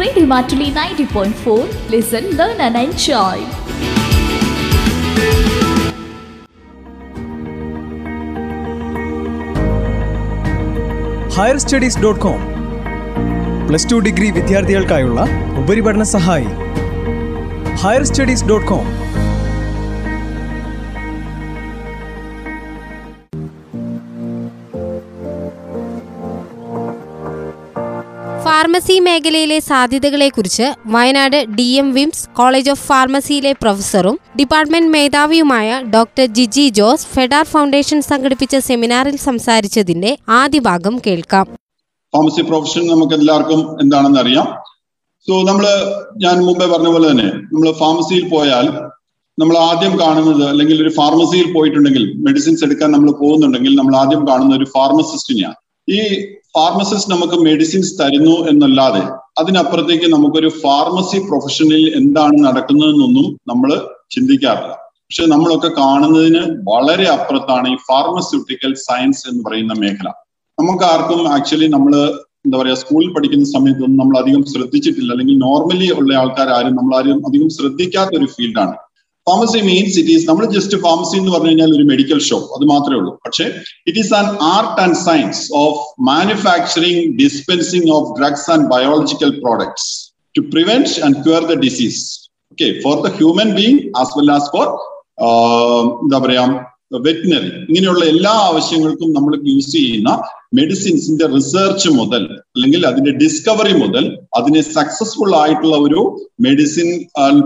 Radio point 90.4. Listen, learn, and enjoy. Higher studies dot com plus two degree വിദ്യാർത്ഥികൾക്കായുള്ള ഉപരിപഠന സഹായി higher studies dot com pharmacy മേഖലയിലെ സാധ്യതകളെക്കുറിച്ച് Wayanad D M വിംസ് college of ഫാർമസിയിലെ പ്രൊഫസറും department മേധാവിയുമായ ഡോക്ടർ ജിജി ജോസ് ഫെഡാർ ഫൗണ്ടേഷൻ സംഘടിപ്പിച്ച സെമിനാറിൽ സംസാരിച്ചതിന്റെ ആദ്യ ഭാഗം കേൾക്കാം. ഫാർമസി പ്രൊഫഷൻ നമുക്ക് എല്ലാവർക്കും എന്താണെന്ന് അറിയാം. സോ നമ്മൾ ഞാൻ മുമ്പേ പറഞ്ഞ പോലെ തന്നെ നമ്മൾ ഫാർമസിയിൽ പോയാൽ നമ്മൾ ആദ്യം കാണുന്നത് അല്ലെങ്കിൽ ഒരു ഫാർമസിയിൽ പോയിട്ടുണ്ടെങ്കിൽ മെഡിസിൻസ് എടുക്കാൻ നമ്മൾ പോകുന്നുണ്ടെങ്കിൽ നമ്മൾ ആദ്യം കാണുന്ന ഒരു ഫാർമസിസ്റ്റിനെയാണ്. ഈ ഫാർമസിസ്റ്റ് നമുക്ക് മെഡിസിൻസ് തരുന്നു എന്നല്ലാതെ അതിനപ്പുറത്തേക്ക് നമുക്കൊരു ഫാർമസി പ്രൊഫഷനിൽ എന്താണ് നടക്കുന്നതെന്നൊന്നും നമ്മൾ ചിന്തിക്കാറില്ല. പക്ഷെ നമ്മളൊക്കെ കാണുന്നതിന് വളരെ അപ്പുറത്താണ് ഈ ഫാർമസ്യൂട്ടിക്കൽ സയൻസ് എന്ന് പറയുന്ന മേഖല. നമുക്ക് ആർക്കും ആക്ച്വലി നമ്മൾ എന്താ പറയുക സ്കൂളിൽ പഠിക്കുന്ന സമയത്തൊന്നും നമ്മൾ അധികം ശ്രദ്ധിച്ചിട്ടില്ല. അല്ലെങ്കിൽ നോർമലി ഉള്ള ആൾക്കാരും നമ്മൾ ആരും അധികം ശ്രദ്ധിക്കാത്ത ഒരു ഫീൽഡാണ് ഫാർമസി മീൻസ് ഇറ്റ് ഈസ് നമ്മൾ ജസ്റ്റ് ഫാർമസി എന്ന് പറഞ്ഞു കഴിഞ്ഞാൽ ഒരു മെഡിക്കൽ ഷോപ്പ് അത് മാത്രമേ ഉള്ളൂ. പക്ഷേ it is an art and science of manufacturing dispensing of drugs and biological products to prevent and cure the disease okay for the human being as well as for എന്താ പറയാ veterinary ഇങ്ങനെയുള്ള എല്ലാ ആവശ്യങ്ങൾക്കും നമ്മൾ യൂസ് ചെയ്യുന്ന മെഡിസിൻസിന്റെ research മുതൽ അല്ലെങ്കിൽ അതിന്റെ ഡിസ്കവറി മുതൽ അതിനെ സക്സസ്ഫുൾ ആയിട്ടുള്ള ഒരു മെഡിസിൻ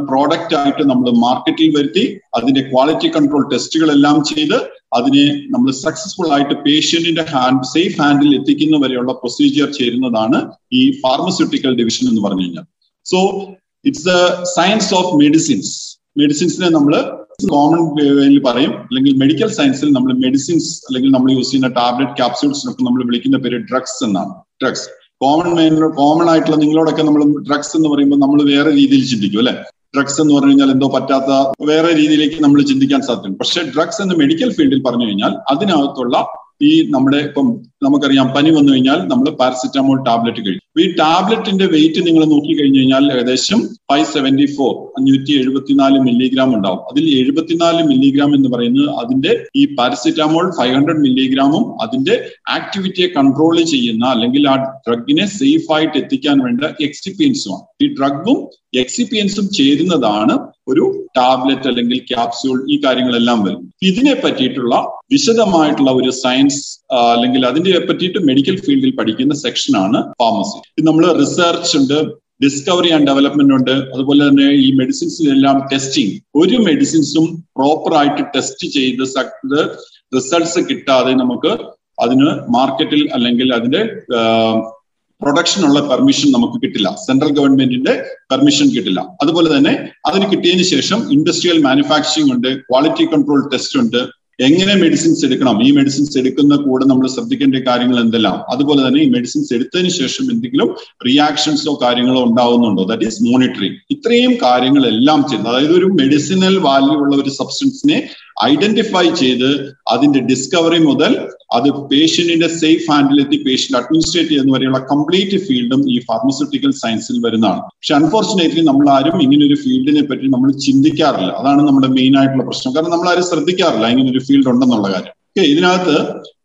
പ്രോഡക്റ്റ് ആയിട്ട് നമ്മൾ മാർക്കറ്റിൽ വരുത്തി അതിന്റെ ക്വാളിറ്റി കൺട്രോൾ ടെസ്റ്റുകളെല്ലാം ചെയ്ത് അതിനെ നമ്മൾ സക്സസ്ഫുൾ ആയിട്ട് പേഷ്യന്റിന്റെ ഹാൻഡ് സേഫ് ഹാൻഡിൽ എത്തിക്കുന്ന വരെയുള്ള പ്രൊസീജിയർ ചേരുന്നതാണ് ഈ ഫാർമസ്യൂട്ടിക്കൽ ഡിവിഷൻ എന്ന് പറഞ്ഞു കഴിഞ്ഞാൽ. So it's the science of medicines മെഡിസിൻസിനെ നമ്മൾ കോമൺ പറയും. അല്ലെങ്കിൽ മെഡിക്കൽ സയൻസിൽ നമ്മൾ മെഡിസിൻസ് അല്ലെങ്കിൽ നമ്മൾ യൂസ് ചെയ്യുന്ന ടാബ്ലറ്റ് ക്യാപ്സ്യൂൾസിനൊക്കെ നമ്മൾ വിളിക്കുന്ന പേര് ഡ്രഗ്സ് എന്നാണ്. ഡ്രഗ്സ് കോമൺ കോമൺ ആയിട്ടുള്ള നിങ്ങളോടൊക്കെ നമ്മൾ ഡ്രഗ്സ് എന്ന് പറയുമ്പോൾ നമ്മൾ വേറെ രീതിയിൽ ചിന്തിക്കും അല്ലെ? ഡ്രഗ്സ് എന്ന് പറഞ്ഞു കഴിഞ്ഞാൽ എന്തോ പറ്റാത്ത വേറെ രീതിയിലേക്ക് നമ്മൾ ചിന്തിക്കാൻ സാധ്യത പക്ഷെ ഡ്രഗ്സ് എന്ന് മെഡിക്കൽ ഫീൽഡിൽ പറഞ്ഞു കഴിഞ്ഞാൽ അതിനകത്തുള്ള ഈ നമ്മുടെ ഇപ്പം നമുക്കറിയാം പനി വന്നു കഴിഞ്ഞാൽ നമ്മൾ പാരസിറ്റമോൾ ടാബ്ലറ്റ് കഴിക്കും. ഈ ടാബ്ലറ്റിന്റെ വെയിറ്റ് നിങ്ങൾ നോക്കി കഴിഞ്ഞു കഴിഞ്ഞാൽ ഏകദേശം ഫൈവ് സെവന്റി ഫോർ അഞ്ഞൂറ്റി എഴുപത്തിനാല് മില്ലിഗ്രാം ഉണ്ടാവും. അതിൽ എഴുപത്തിനാല് മില്ലിഗ്രാം എന്ന് പറയുന്നത് അതിന്റെ ഈ പാരസിറ്റമോൾ ഫൈവ് ഹൺഡ്രഡ് മില്ലിഗ്രാമും അതിന്റെ ആക്ടിവിറ്റിയെ കൺട്രോൾ ചെയ്യുന്ന അല്ലെങ്കിൽ ആ ഡ്രഗിനെ സേഫ് ആയിട്ട് എത്തിക്കാൻ വേണ്ട എക്സിപ്പിയൻസുമാണ് ഈ ഡ്രഗും എക്സിപ്പിയൻസും ചേരുന്നതാണ് ഒരു ടാബ്ലറ്റ് അല്ലെങ്കിൽ ക്യാപ്സ്യൂൾ ഈ കാര്യങ്ങളെല്ലാം വരും. ഇതിനെ പറ്റിയിട്ടുള്ള വിശദമായിട്ടുള്ള ഒരു സയൻസ് അല്ലെങ്കിൽ അതിനെ പറ്റിയിട്ട് മെഡിക്കൽ ഫീൽഡിൽ പഠിക്കുന്ന സെക്ഷനാണ് ഫാർമസി നമ്മൾ റിസർച്ച് ഉണ്ട് ഡിസ്കവറി ആൻഡ് ഡെവലപ്മെന്റ് ഉണ്ട്. അതുപോലെ തന്നെ ഈ മെഡിസിൻസിനെല്ലാം ടെസ്റ്റിംഗ് ഒരു മെഡിസിൻസും പ്രോപ്പർ ആയിട്ട് ടെസ്റ്റ് ചെയ്ത് റിസൾട്ട്സ് കിട്ടാതെ നമുക്ക് അതിന് മാർക്കറ്റിൽ അല്ലെങ്കിൽ അതിന്റെ പ്രൊഡക്ഷനുള്ള പെർമിഷൻ നമുക്ക് കിട്ടില്ല. സെൻട്രൽ ഗവൺമെന്റിന്റെ പെർമിഷൻ കിട്ടില്ല. അതുപോലെ തന്നെ അതിന് കിട്ടിയതിന് ശേഷം ഇൻഡസ്ട്രിയൽ മാനുഫാക്ചറിംഗ് ഉണ്ട് ക്വാളിറ്റി കൺട്രോൾ ടെസ്റ്റ് ഉണ്ട്. എങ്ങനെ മെഡിസിൻസ് എടുക്കണം? ഈ മെഡിസിൻസ് എടുക്കുന്ന കൂടെ നമ്മൾ ശ്രദ്ധിക്കേണ്ട കാര്യങ്ങൾ എന്തെല്ലാം? അതുപോലെ തന്നെ ഈ മെഡിസിൻസ് എടുത്തതിന് ശേഷം എന്തെങ്കിലും റിയാക്ഷൻസോ കാര്യങ്ങളോ ഉണ്ടാവുന്നുണ്ടോ? ദാറ്റ് ഈസ് മോണിറ്ററിങ് ഇത്രയും കാര്യങ്ങളെല്ലാം ചെയ്യുന്നത്. അതായത് ഒരു മെഡിസിനൽ വാല്യൂ ഉള്ള ഒരു സബ്സ്റ്റൻസിനെ ഐഡന്റിഫൈ ചെയ്ത് അതിന്റെ ഡിസ്കവറി മുതൽ അത് പേഷ്യന്റിന്റെ സേഫ് ഹാൻഡിലെത്തി പേഷ്യന്റ് അഡ്മിനിസ്ട്രേറ്റ് ചെയ്യുന്ന വരെയുള്ള കംപ്ലീറ്റ് ഫീൽഡും ഈ ഫാർമസ്യൂട്ടിക്കൽ സയൻസിൽ വരുന്നതാണ്. പക്ഷെ അൺഫോർച്ചുനേറ്റ്ലി നമ്മൾ ആരും ഇങ്ങനെ ഒരു ഫീൽഡിനെ പറ്റി നമ്മൾ ചിന്തിക്കാറില്ല. അതാണ് നമ്മുടെ മെയിൻ ആയിട്ടുള്ള പ്രശ്നം. കാരണം നമ്മൾ ആരും ശ്രദ്ധിക്കാറില്ല ഇങ്ങനെ ഒരു ഫീൽഡ് ഉണ്ടെന്നുള്ള കാര്യം. ഓക്കെ ഇതിനകത്ത്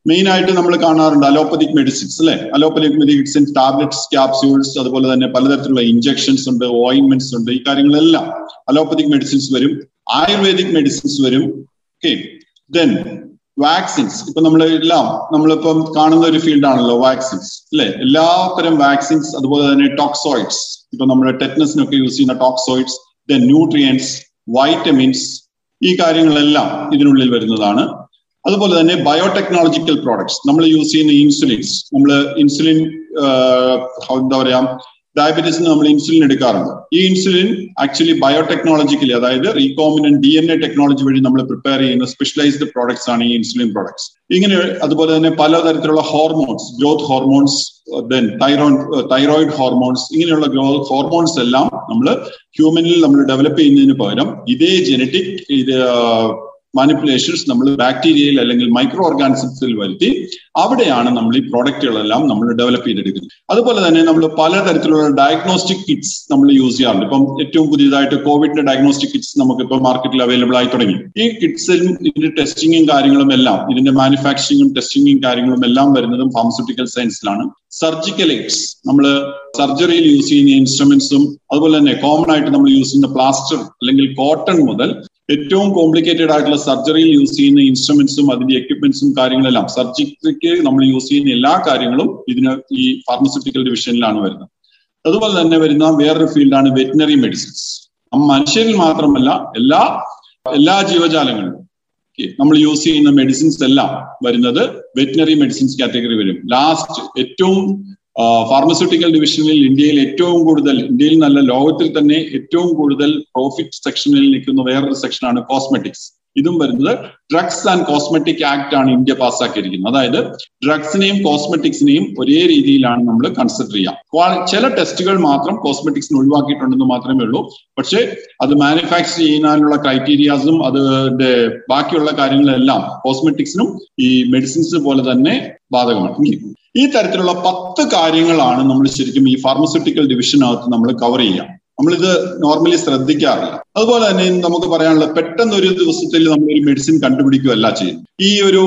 മെയിൻ ആയിട്ട് നമ്മൾ കാണാറുണ്ട് അലോപ്പതിക് മെഡിസിൻസ് അല്ലെ? അലോപ്പതിക് മെഡിസിൻസ് ടാബ്ലറ്റ്സ് ക്യാപ്സ്യൂൾസ് അതുപോലെ തന്നെ പലതരത്തിലുള്ള ഇഞ്ചക്ഷൻസ് ഉണ്ട് ഓയിൻമെന്റ്സ് ഉണ്ട് ഈ കാര്യങ്ങളെല്ലാം അലോപ്പതിക് മെഡിസിൻസ് വരും ആയുർവേദിക് മെഡിസിൻസ് വരും. ഓക്കെ ദെൻ വാക്സിൻസ് ഇപ്പൊ നമ്മൾ എല്ലാം നമ്മളിപ്പം കാണുന്ന ഒരു ഫീൽഡ് ഫീൽഡാണല്ലോ വാക്സിൻസ് അല്ലെ? എല്ലാത്തരം വാക്സിൻസ് അതുപോലെ തന്നെ ടോക്സോയിഡ്സ് ഇപ്പൊ നമ്മുടെ ടെറ്റ്നസിനൊക്കെ യൂസ് ചെയ്യുന്ന ടോക്സോയിഡ്സ് ദെൻ ന്യൂട്രിയൻസ് വൈറ്റമിൻസ് ഈ കാര്യങ്ങളെല്ലാം ഇതിനുള്ളിൽ വരുന്നതാണ്. അതുപോലെ തന്നെ ബയോടെക്നോളജിക്കൽ പ്രോഡക്ട്സ് നമ്മൾ യൂസ് ചെയ്യുന്ന ഇൻസുലിൻസ് നമ്മൾ ഇൻസുലിൻ എന്താ പറയാ ഡയബറ്റീസിന് നമ്മൾ ഇൻസുലിൻ എടുക്കാറുണ്ട്. ഈ ഇൻസുലിൻ ആക്ച്വലി ബയോടെക്നോളജിക്കലി അതായത് recombinant D N A technology വഴി നമ്മൾ പ്രിപ്പയർ ചെയ്യുന്ന സ്പെഷ്യലൈസ്ഡ് പ്രോഡക്ട്സ് ആണ് ഈ ഇൻസുലിൻ പ്രോഡക്ട്സ് ഇങ്ങനെ അതുപോലെ തന്നെ പലതരത്തിലുള്ള hormones growth hormones then thyroid thyroid hormones ഇങ്ങനെയുള്ള ഗ്രോത്ത് ഹോർമോൺസ് എല്ലാം നമ്മൾ ഹ്യൂമനിൽ നമ്മൾ ഡെവലപ്പ് ചെയ്യുന്നതിന് പകരം ഇതേ ജനറ്റിക് ഇത് മാനിപ്പുലേഷൻസ് നമ്മൾ ബാക്ടീരിയയിൽ അല്ലെങ്കിൽ മൈക്രോ ഓർഗാനിസംസിൽ വരുത്തി അവിടെയാണ് നമ്മൾ ഈ പ്രോഡക്റ്റുകളെല്ലാം നമ്മൾ ഡെവലപ്പ് ചെയ്തെടുക്കുന്നത്. അതുപോലെ തന്നെ നമ്മൾ പലതരത്തിലുള്ള ഡയഗ്നോസ്റ്റിക് കിറ്റ്സ് നമ്മൾ യൂസ് ചെയ്യാറുണ്ട്. ഇപ്പം ഏറ്റവും പുതിയതായിട്ട് കോവിഡിന്റെ ഡയഗ്നോസ്റ്റിക് കിറ്റ്സ് നമുക്ക് ഇപ്പോൾ മാർക്കറ്റിൽ അവൈലബിൾ ആയി തുടങ്ങി. ഈ കിറ്റ്സിലും ഇതിന്റെ ടെസ്റ്റിങ്ങും കാര്യങ്ങളും എല്ലാം ഇതിന്റെ മാനുഫാക്ചറിങ്ങും ടെസ്റ്റിങ്ങും കാര്യങ്ങളും എല്ലാം വരുന്നതും ഫാർമസ്യൂട്ടിക്കൽ സയൻസിലാണ് സർജിക്കൽ എയ്ഡ്സ് നമ്മൾ സർജറിയിൽ യൂസ് ചെയ്യുന്ന ഇൻസ്ട്രുമെന്റ്സും അതുപോലെ തന്നെ കോമൺ ആയിട്ട് നമ്മൾ യൂസ് ചെയ്യുന്ന പ്ലാസ്റ്റർ അല്ലെങ്കിൽ കോട്ടൺ മുതൽ ഏറ്റവും കോംപ്ലിക്കേറ്റഡ് ആയിട്ടുള്ള സർജറിയിൽ യൂസ് ചെയ്യുന്ന ഇൻസ്ട്രുമെന്റ്സും അതിന്റെ എക്യുപ്മെന്റ്സും കാര്യങ്ങളെല്ലാം സർജറിക്ക് നമ്മൾ യൂസ് ചെയ്യുന്ന എല്ലാ കാര്യങ്ങളും ഇതിന് ഈ ഫാർമസ്യൂട്ടിക്കൽ ഡിവിഷനിലാണ് വരുന്നത്. അതുപോലെ തന്നെ വരുന്ന വേറൊരു ഫീൽഡാണ് വെറ്റിനറി മെഡിസിൻസ് മനുഷ്യരിൽ മാത്രമല്ല എല്ലാ എല്ലാ ജീവജാലങ്ങളിലും നമ്മൾ യൂസ് ചെയ്യുന്ന മെഡിസിൻസ് എല്ലാം വരുന്നത് വെറ്റിനറി മെഡിസിൻസ് കാറ്റഗറി വരും. ലാസ്റ്റ് ഏറ്റവും ഫാർമസ്യൂട്ടിക്കൽ ഡിവിഷനിൽ ഇന്ത്യയിൽ ഏറ്റവും കൂടുതൽ ഇന്ത്യയിൽ നല്ല ലോകത്തിൽ തന്നെ ഏറ്റവും കൂടുതൽ പ്രോഫിറ്റ് സെക്ഷനിൽ നിൽക്കുന്ന വേറൊരു സെക്ഷനാണ് കോസ്മെറ്റിക്സ് ഇതും വരുന്നത് ഡ്രഗ്സ് ആൻഡ് കോസ്മെറ്റിക് ആക്ട് ആണ് ഇന്ത്യ പാസ്സാക്കിയിരിക്കുന്നത്. അതായത് ഡ്രഗ്സിനെയും കോസ്മെറ്റിക്സിനെയും ഒരേ രീതിയിലാണ് നമ്മൾ കൺസിഡർ ചെയ്യുക. ചില ടെസ്റ്റുകൾ മാത്രം കോസ്മെറ്റിക്സിന് ഒഴിവാക്കിയിട്ടുണ്ടെന്ന് മാത്രമേ ഉള്ളൂ. പക്ഷേ അത് മാനുഫാക്ചർ ചെയ്യാനുള്ള ക്രൈറ്റീരിയാസും അതിന്റെ ബാക്കിയുള്ള കാര്യങ്ങളെല്ലാം കോസ്മെറ്റിക്സിനും ഈ മെഡിസിൻസ് പോലെ തന്നെ ബാധകമാണ്. ഈ തരത്തിലുള്ള പത്ത് കാര്യങ്ങളാണ് നമ്മൾ ശരിക്കും ഈ ഫാർമസ്യൂട്ടിക്കൽ ഡിവിഷനകത്ത് നമ്മൾ കവർ ചെയ്യുക. നമ്മളിത് നോർമലി ശ്രദ്ധിക്കാറില്ല. അതുപോലെ തന്നെ നമുക്ക് പറയാനുള്ള പെട്ടെന്ന് ഒരു ദിവസത്തിൽ നമ്മൾ ഒരു മെഡിസിൻ കണ്ടുപിടിക്കുകയല്ല ചെയ്യും ഈ ഒരു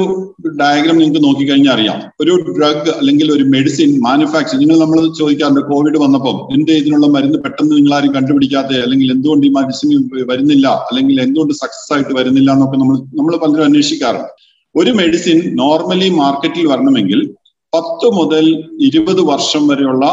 ഡയഗ്രാം നിങ്ങൾക്ക് നോക്കിക്കഴിഞ്ഞാൽ അറിയാം. ഒരു ഡ്രഗ് അല്ലെങ്കിൽ ഒരു മെഡിസിൻ മാനുഫാക്ചർ നിങ്ങൾ നമ്മൾ ചോദിക്കാറുണ്ട് കോവിഡ് വന്നപ്പോൾ എന്ത് ഇതിനുള്ള മരുന്ന് പെട്ടെന്ന് നിങ്ങൾ ആരും കണ്ടുപിടിക്കാതെ അല്ലെങ്കിൽ എന്തുകൊണ്ട് ഈ മെഡിസിൻ വരുന്നില്ല അല്ലെങ്കിൽ എന്തുകൊണ്ട് സക്സസ് ആയിട്ട് വരുന്നില്ല എന്നൊക്കെ നമ്മൾ നമ്മൾ പലരും അന്വേഷിക്കാറുണ്ട്. ഒരു മെഡിസിൻ നോർമലി മാർക്കറ്റിൽ വരണമെങ്കിൽ പത്ത് മുതൽ ഇരുപത് വർഷം വരെയുള്ള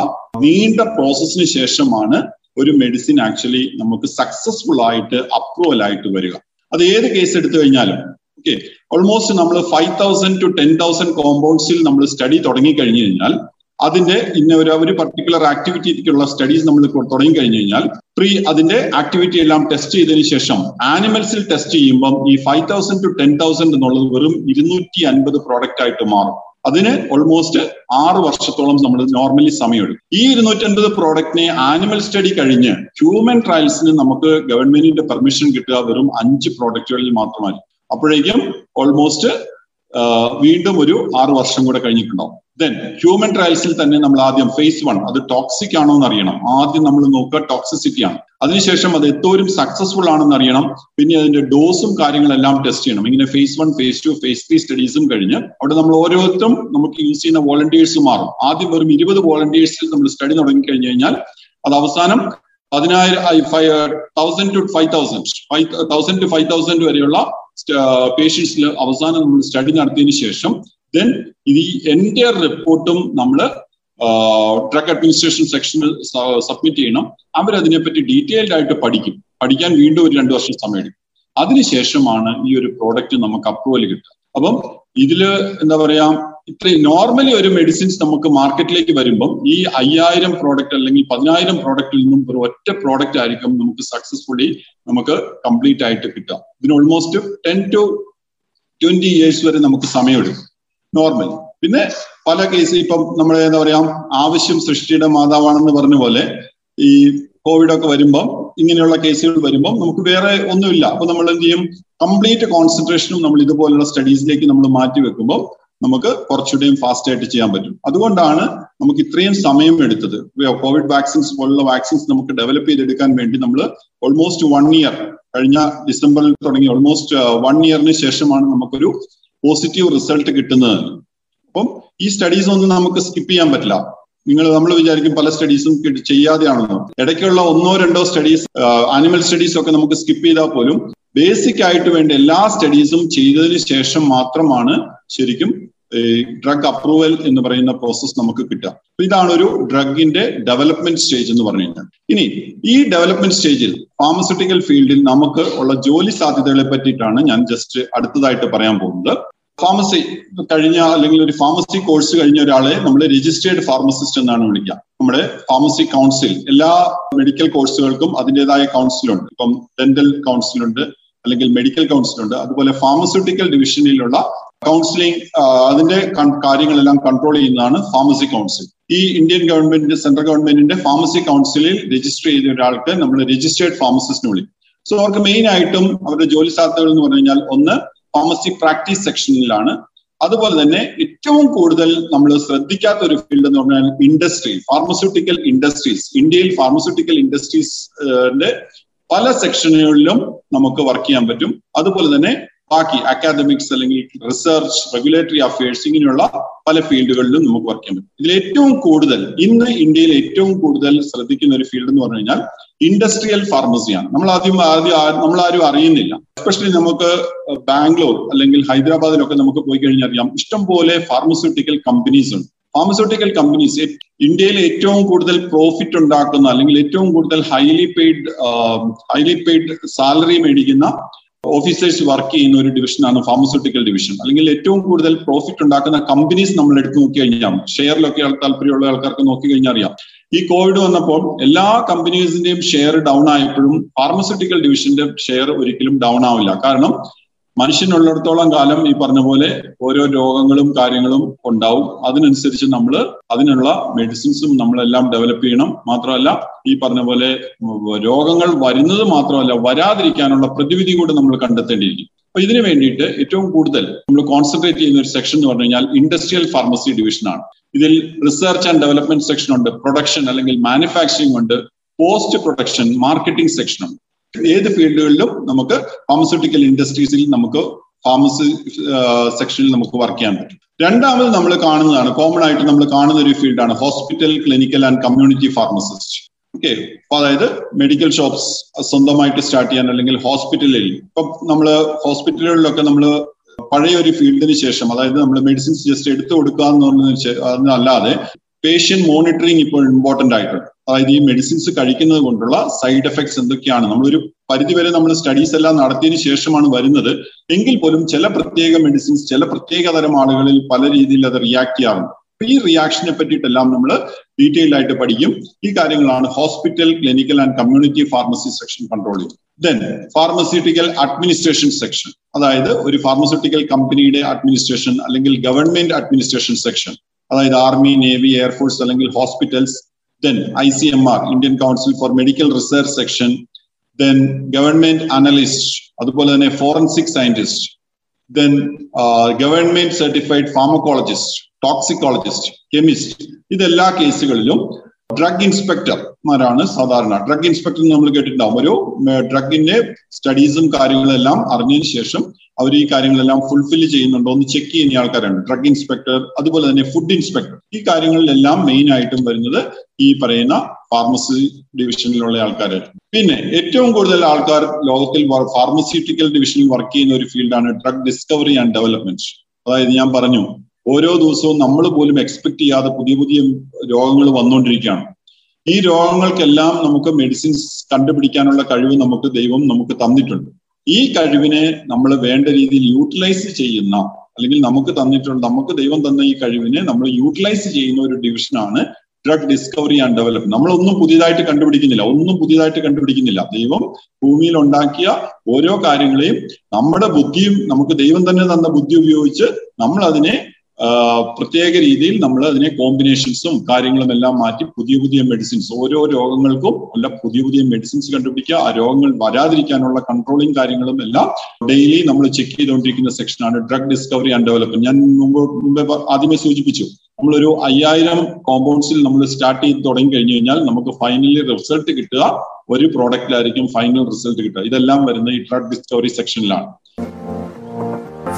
നീണ്ട പ്രോസസ്സിന് ശേഷമാണ് ഒരു മെഡിസിൻ ആക്ച്വലി നമുക്ക് സക്സസ്ഫുൾ ആയിട്ട് അപ്രൂവൽ ആയിട്ട് വരിക. അത് ഏത് കേസ് എടുത്തു കഴിഞ്ഞാലും ഓക്കെ ഓൾമോസ്റ്റ് നമ്മൾ five thousand to ten thousand കോമ്പൗണ്ട്സിൽ നമ്മൾ സ്റ്റഡി തുടങ്ങി കഴിഞ്ഞു കഴിഞ്ഞാൽ അതിന്റെ ഇന്ന ഒരു ഒരു പർട്ടിക്കുലർ ആക്ടിവിറ്റിക്കുള്ള സ്റ്റഡീസ് നമ്മൾ തുടങ്ങി കഴിഞ്ഞു കഴിഞ്ഞാൽ പ്രീ അതിന്റെ ആക്ടിവിറ്റി എല്ലാം ടെസ്റ്റ് ചെയ്തതിനു ശേഷം ആനിമൽസിൽ ടെസ്റ്റ് ചെയ്യുമ്പം ഈ five thousand to ten thousand എന്നുള്ളത് വെറും ഇരുന്നൂറ്റി അൻപത് പ്രോഡക്റ്റ് ആയിട്ട് മാറും. അതിന് ഓൾമോസ്റ്റ് ആറ് വർഷത്തോളം നമ്മൾ നോർമലി സമയമെടുക്കും. ഈ ഇരുന്നൂറ്റി അൻപത് പ്രോഡക്റ്റിനെ ആനിമൽ സ്റ്റഡി കഴിഞ്ഞ് ഹ്യൂമൻ ട്രയൽസിന് നമുക്ക് ഗവൺമെന്റിന്റെ പെർമിഷൻ കിട്ടുക വെറും അഞ്ച് പ്രോഡക്റ്റുകളിൽ മാത്രമായിരിക്കും. അപ്പോഴേക്കും ഓൾമോസ്റ്റ് വീണ്ടും ഒരു ആറ് വർഷം കൂടെ കഴിഞ്ഞിട്ടുണ്ടാവും. ദെൻ ഹ്യൂമൻ ട്രയൽസിൽ തന്നെ നമ്മൾ ആദ്യം ഫേസ് വൺ അത് ടോക്സിക് ആണോ എന്ന് അറിയണം. ആദ്യം നമ്മൾ നോക്കുക ടോക്സിസിറ്റി ആണ്. അതിനുശേഷം അത് എത്തോരും സക്സസ്ഫുൾ ആണെന്ന് അറിയണം. പിന്നെ അതിന്റെ ഡോസും കാര്യങ്ങളെല്ലാം ടെസ്റ്റ് ചെയ്യണം. ഇങ്ങനെ phase one phase two phase three സ്റ്റഡീസും കഴിഞ്ഞ് അവിടെ നമ്മൾ ഓരോരുത്തരും നമുക്ക് യൂസ് ചെയ്യുന്ന വോളണ്ടിയേഴ്സ് മാറും. ആദ്യം വെറും ഇരുപത് വോളണ്ടിയേഴ്സിൽ നമ്മൾ സ്റ്റഡി തുടങ്ങി കഴിഞ്ഞു കഴിഞ്ഞാൽ അത് അവസാനം പതിനായിരം thousand to five thousand five thousand to five thousand വരെയുള്ള പേഷ്യൻസിൽ അവസാനം നമ്മൾ സ്റ്റഡി നടത്തിയതിനു ശേഷം ദെൻ ഈ എന്റെ റിപ്പോർട്ടും നമ്മൾ ഡ്രഗ് അഡ്മിനിസ്ട്രേഷൻ സെക്ഷനിൽ സബ്മിറ്റ് ചെയ്യണം. അവരതിനെപ്പറ്റി ഡീറ്റെയിൽഡ് ആയിട്ട് പഠിക്കും. പഠിക്കാൻ വീണ്ടും ഒരു രണ്ട് വർഷം സമയമെടുക്കും. അതിനുശേഷമാണ് ഈ ഒരു പ്രോഡക്റ്റ് നമുക്ക് അപ്രൂവൽ കിട്ടുക. അപ്പം ഇതിൽ എന്താ പറയാ ഇത്രയും നോർമലി ഒരു മെഡിസിൻസ് നമുക്ക് മാർക്കറ്റിലേക്ക് വരുമ്പം ഈ അയ്യായിരം പ്രോഡക്റ്റ് അല്ലെങ്കിൽ പതിനായിരം പ്രോഡക്റ്റിൽ നിന്നും ഒരു ഒറ്റ പ്രോഡക്റ്റ് ആയിരിക്കും നമുക്ക് സക്സസ്ഫുള്ളി നമുക്ക് കംപ്ലീറ്റ് ആയിട്ട് കിട്ടുക. ഇതിന് almost ten to twenty years വരെ നമുക്ക് സമയമെടുക്കും. നോർമലി പിന്നെ പല കേസ് ഇപ്പം നമ്മൾ എന്താ പറയാ ആവശ്യം സൃഷ്ടിയുടെ മാതാവാണെന്ന് പറഞ്ഞ പോലെ ഈ കോവിഡ് ഒക്കെ വരുമ്പം ഇങ്ങനെയുള്ള കേസുകൾ വരുമ്പം നമുക്ക് വേറെ ഒന്നുമില്ല. അപ്പൊ നമ്മൾ എന്ത് ചെയ്യും? കംപ്ലീറ്റ് കോൺസെൻട്രേഷനും നമ്മൾ ഇതുപോലുള്ള സ്റ്റഡീസിലേക്ക് നമ്മൾ മാറ്റി വെക്കുമ്പോൾ നമുക്ക് കുറച്ചുകൂടെയും ഫാസ്റ്റ് ആയിട്ട് ചെയ്യാൻ പറ്റും. അതുകൊണ്ടാണ് നമുക്ക് ഇത്രയും സമയം എടുത്തത്. കോവിഡ് വാക്സിൻസ് പോലുള്ള വാക്സിൻസ് നമുക്ക് ഡെവലപ്പ് ചെയ്തെടുക്കാൻ വേണ്ടി നമ്മൾ ഓൾമോസ്റ്റ് വൺ ഇയർ കഴിഞ്ഞ ഡിസംബറിൽ തുടങ്ങി ഓൾമോസ്റ്റ് വൺ ഇയറിന് ശേഷമാണ് നമുക്കൊരു പോസിറ്റീവ് റിസൾട്ട് കിട്ടുന്നത്. അപ്പം ഈ സ്റ്റഡീസ് ഒന്നും നമുക്ക് സ്കിപ്പ് ചെയ്യാൻ പറ്റില്ല. നിങ്ങൾ നമ്മൾ വിചാരിക്കും പല സ്റ്റഡീസും ചെയ്യാതെയാണെന്ന്. ഇടയ്ക്കുള്ള ഒന്നോ രണ്ടോ സ്റ്റഡീസ് ആനിമൽ സ്റ്റഡീസ് ഒക്കെ നമുക്ക് സ്കിപ്പ് ചെയ്താൽ പോലും ബേസിക് ആയിട്ട് വേണ്ട എല്ലാ സ്റ്റഡീസും ചെയ്തതിന് ശേഷം മാത്രമാണ് ശരിക്കും ഡ്രഗ് അപ്രൂവൽ എന്ന് പറയുന്ന പ്രോസസ് നമുക്ക് കിട്ടുക. ഇതാണ് ഒരു ഡ്രഗിന്റെ ഡെവലപ്മെന്റ് സ്റ്റേജ് എന്ന് പറഞ്ഞു കഴിഞ്ഞാൽ. ഇനി ഈ ഡെവലപ്മെന്റ് സ്റ്റേജിൽ ഫാർമസ്യൂട്ടിക്കൽ ഫീൽഡിൽ നമുക്ക് ഉള്ള ജോലി സാധ്യതകളെ പറ്റിയിട്ടാണ് ഞാൻ ജസ്റ്റ് അടുത്തതായിട്ട് പറയാൻ പോകുന്നത്. ഫാർമസി കഴിഞ്ഞ അല്ലെങ്കിൽ ഒരു ഫാർമസി കോഴ്സ് കഴിഞ്ഞ ഒരാളെ നമ്മൾ രജിസ്റ്റേർഡ് ഫാർമസിസ്റ്റ് എന്നാണ് വിളിക്കുക. നമ്മുടെ ഫാർമസി കൗൺസിൽ എല്ലാ മെഡിക്കൽ കോഴ്സുകൾക്കും അതിന്റെതായ കൗൺസിലുണ്ട് ഇപ്പം ഡെന്റൽ കൗൺസിലുണ്ട് അല്ലെങ്കിൽ മെഡിക്കൽ കൗൺസിലുണ്ട് അതുപോലെ ഫാർമസ്യൂട്ടിക്കൽ ഡിവിഷനിലുള്ള കൗൺസിലിംഗ് അതിന്റെ കാര്യങ്ങളെല്ലാം കൺട്രോൾ ചെയ്യുന്നതാണ് ഫാർമസി കൗൺസിൽ ഈ ഇന്ത്യൻ ഗവൺമെന്റിന്റെ സെൻട്രൽ ഗവൺമെന്റിന്റെ ഫാർമസി കൗൺസിലിൽ രജിസ്റ്റർ ചെയ്ത ഒരാൾക്ക് നമ്മൾ രജിസ്റ്റേർഡ് ഫാർമസിസ്റ്റിന് വിളിക്കും. സോ അവർക്ക് മെയിൻ ആയിട്ടും അവരുടെ ജോലി സാധ്യതകൾ എന്ന് പറഞ്ഞു കഴിഞ്ഞാൽ ഒന്ന് ഫാർമസി പ്രാക്ടീസ് സെക്ഷനിലാണ് അതുപോലെ തന്നെ ഏറ്റവും കൂടുതൽ നമ്മൾ ശ്രദ്ധിക്കാത്ത ഒരു ഫീൽഡ് എന്ന് പറഞ്ഞാൽ ഇൻഡസ്ട്രി ഫാർമസ്യൂട്ടിക്കൽ ഇൻഡസ്ട്രീസ് ഇന്ത്യയിൽ ഫാർമസ്യൂട്ടിക്കൽ ഇൻഡസ്ട്രീസിന്റെ പല സെക്ഷനുകളിലും നമുക്ക് വർക്ക് ചെയ്യാൻ പറ്റും. അതുപോലെ തന്നെ ബാക്കി അക്കാദമിക്സ് അല്ലെങ്കിൽ റിസർച്ച് റെഗുലേറ്ററി അഫയേഴ്സ് ഇങ്ങനെയുള്ള പല ഫീൽഡുകളിലും നമുക്ക് വർക്ക് ചെയ്യാൻ പറ്റും. ഇതിൽ ഏറ്റവും കൂടുതൽ ഇന്ന് ഇന്ത്യയിൽ ഏറ്റവും കൂടുതൽ ശ്രദ്ധിക്കുന്ന ഒരു ഫീൽഡ് എന്ന് പറഞ്ഞു കഴിഞ്ഞാൽ ഇൻഡസ്ട്രിയൽ ഫാർമസിയാണ് നമ്മൾ ആദ്യം ആദ്യം നമ്മൾ ആരും അറിയുന്നില്ല. എസ്പെഷ്യലി നമുക്ക് ബാംഗ്ലൂർ അല്ലെങ്കിൽ ഹൈദരാബാദിലൊക്കെ നമുക്ക് പോയി കഴിഞ്ഞാൽ അറിയാം. ഇഷ്ടംപോലെ ഫാർമസ്യൂട്ടിക്കൽ കമ്പനീസ് ഉണ്ട്. ഫാർമസ്യൂട്ടിക്കൽ കമ്പനീസ് ഇന്ത്യയിൽ ഏറ്റവും കൂടുതൽ പ്രോഫിറ്റ് ഉണ്ടാക്കുന്ന അല്ലെങ്കിൽ ഏറ്റവും കൂടുതൽ highly paid highly paid salary മേടിക്കുന്ന ഓഫീസേഴ്സ് വർക്ക് ചെയ്യുന്ന ഒരു ഡിവിഷനാണ് ഫാർമസ്യൂട്ടിക്കൽ ഡിവിഷൻ അല്ലെങ്കിൽ ഏറ്റവും കൂടുതൽ പ്രോഫിറ്റ് ഉണ്ടാക്കുന്ന കമ്പനീസ് നമ്മൾ എടുത്തു നോക്കി കഴിഞ്ഞാൽ ഷെയറിലൊക്കെ താല്പര്യമുള്ള ആൾക്കാർക്ക് നോക്കി കഴിഞ്ഞാൽ അറിയാം. ഈ കോവിഡ് വന്നപ്പോൾ എല്ലാ കമ്പനീസിന്റെയും ഷെയർ ഡൗൺ ആയപ്പോഴും ഫാർമസ്യൂട്ടിക്കൽ ഡിവിഷന്റെ ഷെയർ ഒരിക്കലും ഡൗൺ ആവില്ല. കാരണം മനുഷ്യനുള്ളിടത്തോളം കാലം ഈ പറഞ്ഞ പോലെ ഓരോ രോഗങ്ങളും കാര്യങ്ങളും ഉണ്ടാവും. അതിനനുസരിച്ച് നമ്മൾ അതിനുള്ള മെഡിസിൻസും നമ്മളെല്ലാം ഡെവലപ്പ് ചെയ്യണം. മാത്രമല്ല ഈ പറഞ്ഞ പോലെ രോഗങ്ങൾ വരുന്നത് മാത്രമല്ല വരാതിരിക്കാനുള്ള പ്രതിവിധി കൂടെ നമ്മൾ കണ്ടെത്തേണ്ടിയിരിക്കും. അപ്പൊ ഇതിനു വേണ്ടിയിട്ട് ഏറ്റവും കൂടുതൽ നമ്മൾ കോൺസെൻട്രേറ്റ് ചെയ്യുന്ന ഒരു സെക്ഷൻ എന്ന് പറഞ്ഞു കഴിഞ്ഞാൽ ഇൻഡസ്ട്രിയൽ ഫാർമസി ഡിവിഷനാണ് ഇതിൽ റിസർച്ച് ആൻഡ് ഡെവലപ്മെന്റ് സെക്ഷൻ ഉണ്ട്. പ്രൊഡക്ഷൻ അല്ലെങ്കിൽ മാനുഫാക്ചറിംഗ് ഉണ്ട്. പോസ്റ്റ് പ്രൊഡക്ഷൻ മാർക്കറ്റിംഗ് സെക്ഷൻ ഉണ്ട്. ഏത് ഫീൽഡുകളിലും നമുക്ക് ഫാർമസ്യൂട്ടിക്കൽ ഇൻഡസ്ട്രീസിൽ നമുക്ക് ഫാർമസി സെക്ഷനിൽ നമുക്ക് വർക്ക് ചെയ്യാൻ പറ്റും. രണ്ടാമത് നമ്മൾ കാണുന്നതാണ് കോമൺ ആയിട്ട് നമ്മൾ കാണുന്ന ഒരു ഫീൽഡാണ് hospital clinical and community pharmacist okay അപ്പൊ അതായത് മെഡിക്കൽ ഷോപ്സ് സ്വന്തമായിട്ട് സ്റ്റാർട്ട് ചെയ്യാൻ അല്ലെങ്കിൽ ഹോസ്പിറ്റലിൽ ഇപ്പൊ നമ്മൾ ഹോസ്പിറ്റലുകളിലൊക്കെ നമ്മൾ പഴയ ഒരു ഫീൽഡിന് ശേഷം അതായത് നമ്മൾ മെഡിസിൻസ് ജസ്റ്റ് എടുത്തു കൊടുക്കുക എന്ന് അല്ലാതെ പേഷ്യൻ മോണിറ്ററിങ് ഇപ്പോൾ ഇമ്പോർട്ടന്റ് ആയിട്ടുണ്ട്. അതായത് ഈ മെഡിസിൻസ് കഴിക്കുന്നത് കൊണ്ടുള്ള സൈഡ് എഫക്ട്സ് എന്തൊക്കെയാണ്? നമ്മളൊരു പരിധിവരെ നമ്മൾ സ്റ്റഡീസ് എല്ലാം നടത്തിയതിനു ശേഷമാണ് വരുന്നത്. എങ്കിൽ പോലും ചില പ്രത്യേക മെഡിസിൻസ് ചില പ്രത്യേക തരം ആളുകളിൽ പല രീതിയിൽ അത് റിയാക്ട് ചെയ്യാറുണ്ട്. ഈ റിയാക്ഷനെ പറ്റിയിട്ടെല്ലാം നമ്മൾ ഡീറ്റെയിൽ ആയിട്ട് പഠിക്കും. ഈ കാര്യങ്ങളാണ് hospital clinical and community pharmacy section control then pharmaceutical administration section അതായത് ഒരു ഫാർമസ്യൂട്ടിക്കൽ കമ്പനിയുടെ അഡ്മിനിസ്ട്രേഷൻ അല്ലെങ്കിൽ ഗവൺമെന്റ് അഡ്മിനിസ്ട്രേഷൻ സെക്ഷൻ അതായത് ആർമി നേവി എയർഫോഴ്സ് അല്ലെങ്കിൽ hospitals M R Indian council for medical research section then government analyst അതുപോലെ തന്നെ forensic scientist then government certified pharmacologist toxicologist chemist ഇതെല്ലാ കേസുകളിലും ഡ്രഗ് ഇൻസ്പെക്ടർമാരാണ് സാധാരണ. ഡ്രഗ് ഇൻസ്പെക്ടർ നമ്മൾ കേട്ടിട്ടുണ്ടാവും. ഒരു ഡ്രഗിന്റെ സ്റ്റഡീസും കാര്യങ്ങളെല്ലാം അറിഞ്ഞതിന് ശേഷം അവർ ഈ കാര്യങ്ങളെല്ലാം ഫുൾഫിൽ ചെയ്യുന്നുണ്ടോ എന്ന് ചെക്ക് ചെയ്യുന്ന ആൾക്കാരാണ്. ഡ്രഗ് ഇൻസ്പെക്ടർ അതുപോലെ തന്നെ ഫുഡ് ഇൻസ്പെക്ടർ ഈ കാര്യങ്ങളിലെല്ലാം മെയിൻ ആയിട്ടും വരുന്നത് ഈ പറയുന്ന ഫാർമസി ഡിവിഷനിലുള്ള ആൾക്കാർ പിന്നെ ഏറ്റവും കൂടുതൽ ആൾക്കാർ ലോകത്തിൽ ഫാർമസ്യൂട്ടിക്കൽ ഡിവിഷനിൽ വർക്ക് ചെയ്യുന്ന ഒരു ഫീൽഡാണ് ഡ്രഗ് ഡിസ്കവറി ആൻഡ് ഡെവലപ്മെന്റ് അതായത് ഞാൻ പറഞ്ഞു ഓരോ ദിവസവും നമ്മൾ പോലും എക്സ്പെക്ട് ചെയ്യാതെ പുതിയ പുതിയ രോഗങ്ങൾ വന്നുകൊണ്ടിരിക്കുകയാണ്. ഈ രോഗങ്ങൾക്കെല്ലാം നമുക്ക് മെഡിസിൻസ് കണ്ടുപിടിക്കാനുള്ള കഴിവ് നമുക്ക് ദൈവം നമുക്ക് തന്നിട്ടുണ്ട്. ഈ കഴിവിനെ നമ്മൾ വേണ്ട രീതിയിൽ യൂട്ടിലൈസ് ചെയ്യുന്ന അല്ലെങ്കിൽ നമുക്ക് തന്നിട്ടുള്ള നമുക്ക് ദൈവം തന്ന ഈ കഴിവിനെ നമ്മൾ യൂട്ടിലൈസ് ചെയ്യുന്ന ഒരു ഡിവിഷനാണ് ഡ്രഗ് ഡിസ്കവറി ആൻഡ് ഡെവലപ്മെന്റ് നമ്മളൊന്നും പുതിയതായിട്ട് കണ്ടുപിടിക്കുന്നില്ല. ഒന്നും പുതിയതായിട്ട് കണ്ടുപിടിക്കുന്നില്ല. ദൈവം ഭൂമിയിൽ ഉണ്ടാക്കിയ ഓരോ കാര്യങ്ങളെയും നമ്മുടെ ബുദ്ധിയും നമുക്ക് ദൈവം തന്നെ തന്ന ബുദ്ധി ഉപയോഗിച്ച് നമ്മൾ അതിനെ പ്രത്യേക രീതിയിൽ നമ്മൾ അതിനെ കോമ്പിനേഷൻസും കാര്യങ്ങളും എല്ലാം മാറ്റി പുതിയ പുതിയ മെഡിസിൻസ് ഓരോ രോഗങ്ങൾക്കും അല്ല പുതിയ പുതിയ മെഡിസിൻസ് കണ്ടുപിടിക്കുക ആ രോഗങ്ങൾ വരാതിരിക്കാനുള്ള കൺട്രോളിങ് കാര്യങ്ങളും എല്ലാം ഡെയിലി നമ്മൾ ചെക്ക് ചെയ്തുകൊണ്ടിരിക്കുന്ന സെക്ഷനാണ് ഡ്രഗ് ഡിസ്കവറി ആൻഡ് ഡെവലപ്മെന്റ് ഞാൻ മുമ്പ് മുമ്പേ ആദ്യമേ സൂചിപ്പിച്ചു നമ്മളൊരു അയ്യായിരം കോമ്പൗണ്ട്സിൽ നമ്മൾ സ്റ്റാർട്ട് ചെയ്ത് തുടങ്ങി കഴിഞ്ഞു കഴിഞ്ഞാൽ നമുക്ക് ഫൈനലി റിസൾട്ട് കിട്ടുക ഒരു പ്രോഡക്റ്റിലായിരിക്കും ഫൈനൽ റിസൾട്ട് കിട്ടുക. ഇതെല്ലാം വരുന്നത് ഈ ഡ്രഗ് ഡിസ്കവറി സെക്ഷനിലാണ്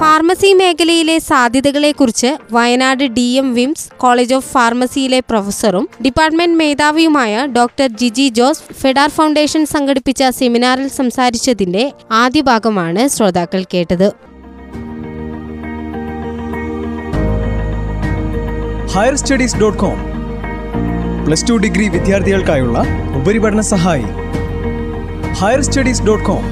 ഫാർമസി മേഖലയിലെ സാധ്യതകളെക്കുറിച്ച് വയനാട് ഡി എം വിംസ് കോളേജ് ഓഫ് ഫാർമസിയിലെ പ്രൊഫസറും ഡിപ്പാർട്ട്മെന്റ് മേധാവിയുമായ ഡോക്ടർ ജിജി ജോസ് ഫെഡാർ ഫൗണ്ടേഷൻ സംഘടിപ്പിച്ച സെമിനാറിൽ സംസാരിച്ചതിന്റെ ആദ്യ ഭാഗമാണ് ശ്രോതാക്കൾ കേട്ടത്. Higher studies dot com plus two degree വിദ്യാർത്ഥികൾക്കായുള്ള ഉപരിപഠന സഹായി. Higher studies dot com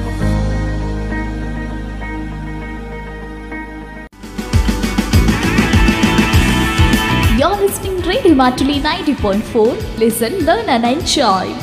Matuli 90.4. Listen, learn and enjoy.